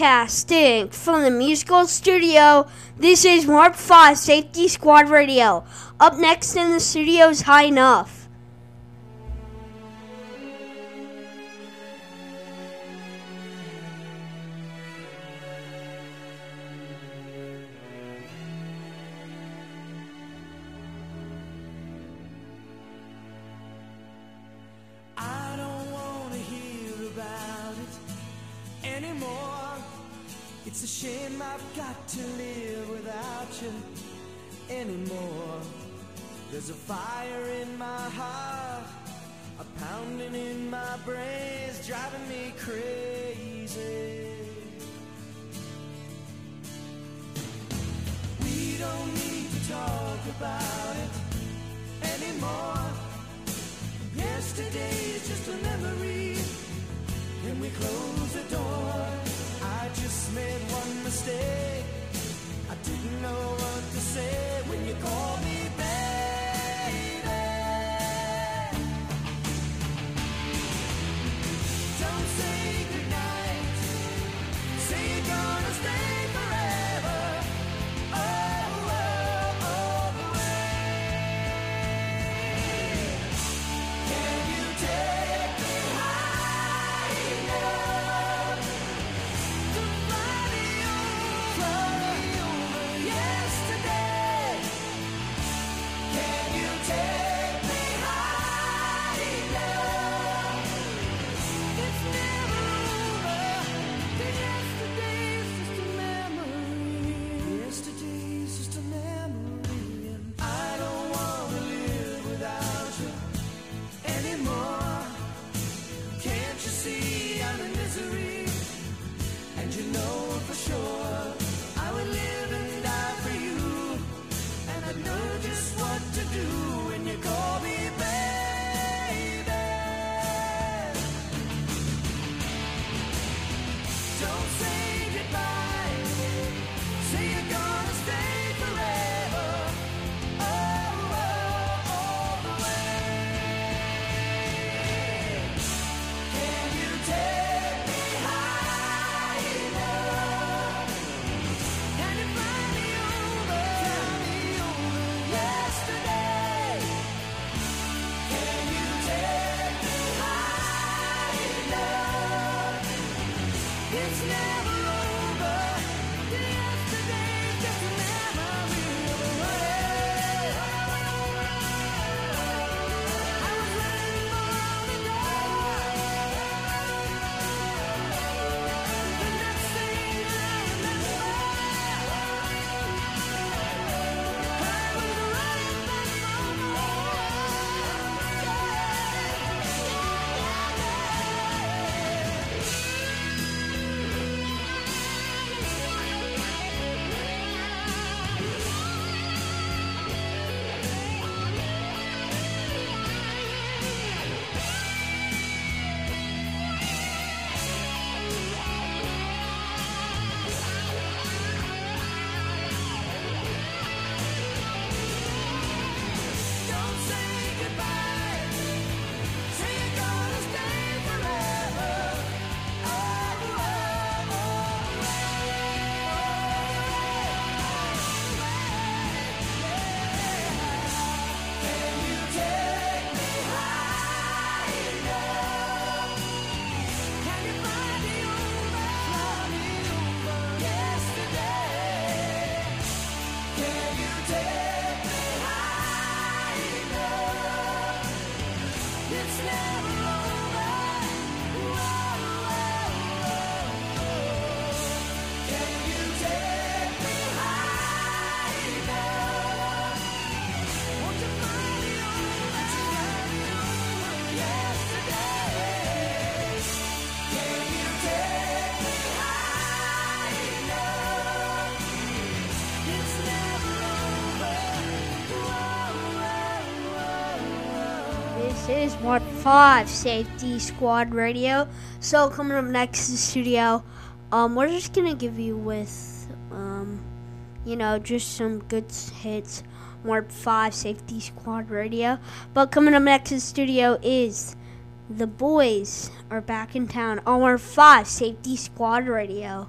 Broadcasting from the musical studio, this is Mark 5 Safety Squad Radio. Up next in the studio is High Enough. I've got to live without you anymore. There's a fire in my heart, a pounding in my brains, driving me crazy. We don't need to talk about it anymore. Yesterday is just a memory. Can we close the door? Made one mistake. I didn't know what to say when you called me to do It's This 5 Safety Squad Radio. So, coming up next the studio, um, we're just gonna give you with, um, you know, just some good hits. Mark 5 Safety Squad Radio. But coming up next the studio is The boys are back in town on our 5 Safety Squad Radio.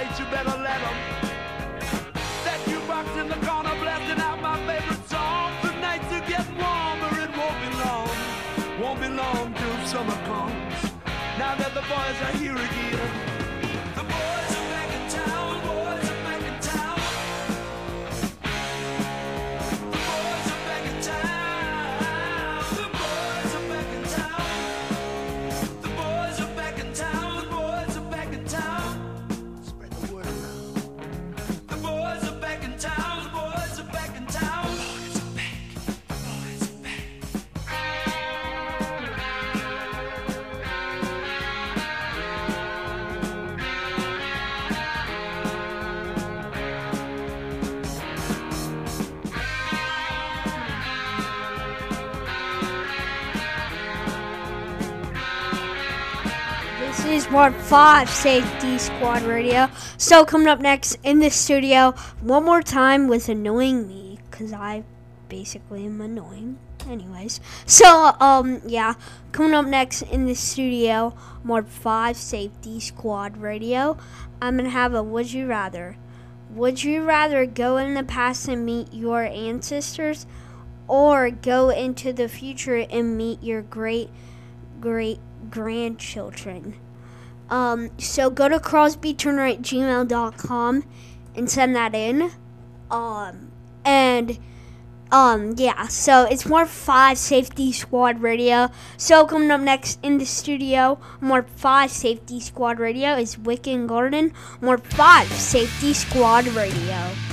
Fight, you better let 'em. That jukebox in the corner blasting out my favorite song. The nights are getting warmer, it won't be long. Won't be long till summer comes. Now that the boys are here again. Part 5 Safety Squad Radio. So, coming up next in the studio, one more time with Annoying Me, because I basically am annoying. Anyways, so, um, yeah, coming up next in the studio, Part 5 Safety Squad Radio, I'm gonna have a Would You Rather. Would you rather go in the past and meet your ancestors, or go into the future and meet your great great grandchildren. Um, so go to crosbyturner at gmail.com and send that in. Um, and um, yeah, so it's more five safety squad radio. So coming up next in the studio, more five safety squad radio is Wicked Garden. More five safety squad radio.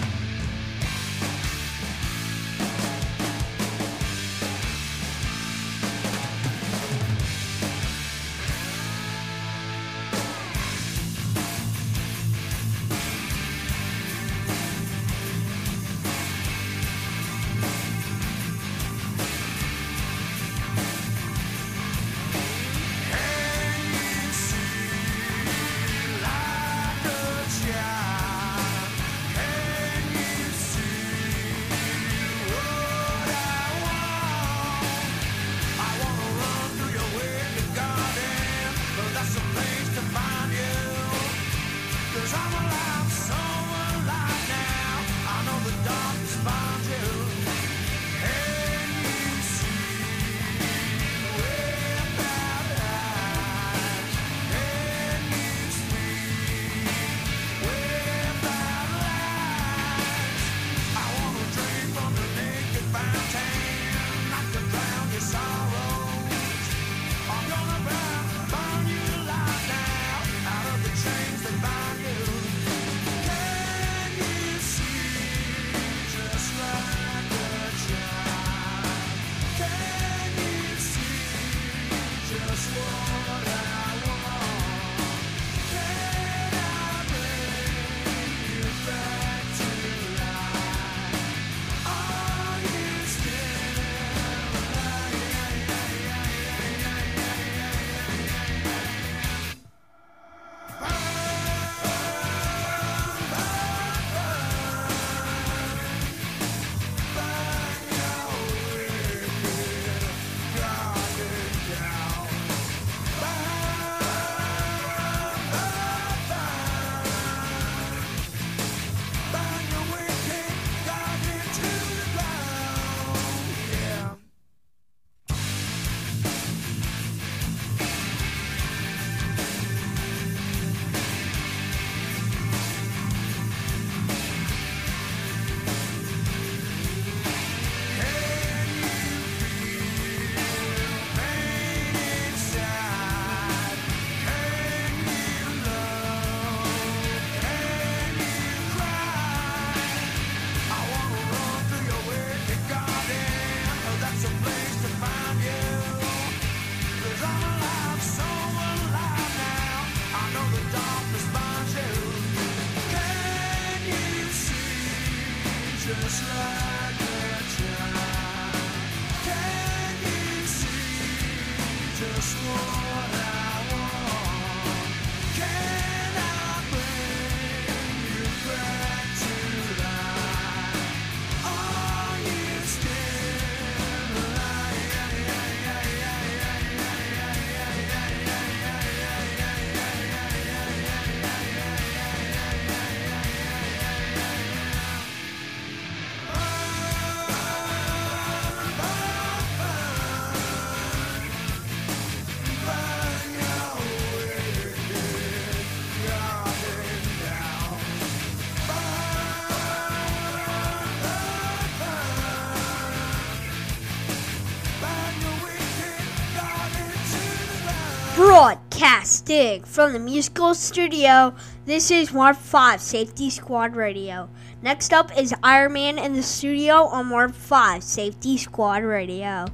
Broadcasting from the musical studio, this is Warp 5 Safety Squad Radio. Next up is Iron Man in the studio on Warp 5 Safety Squad Radio.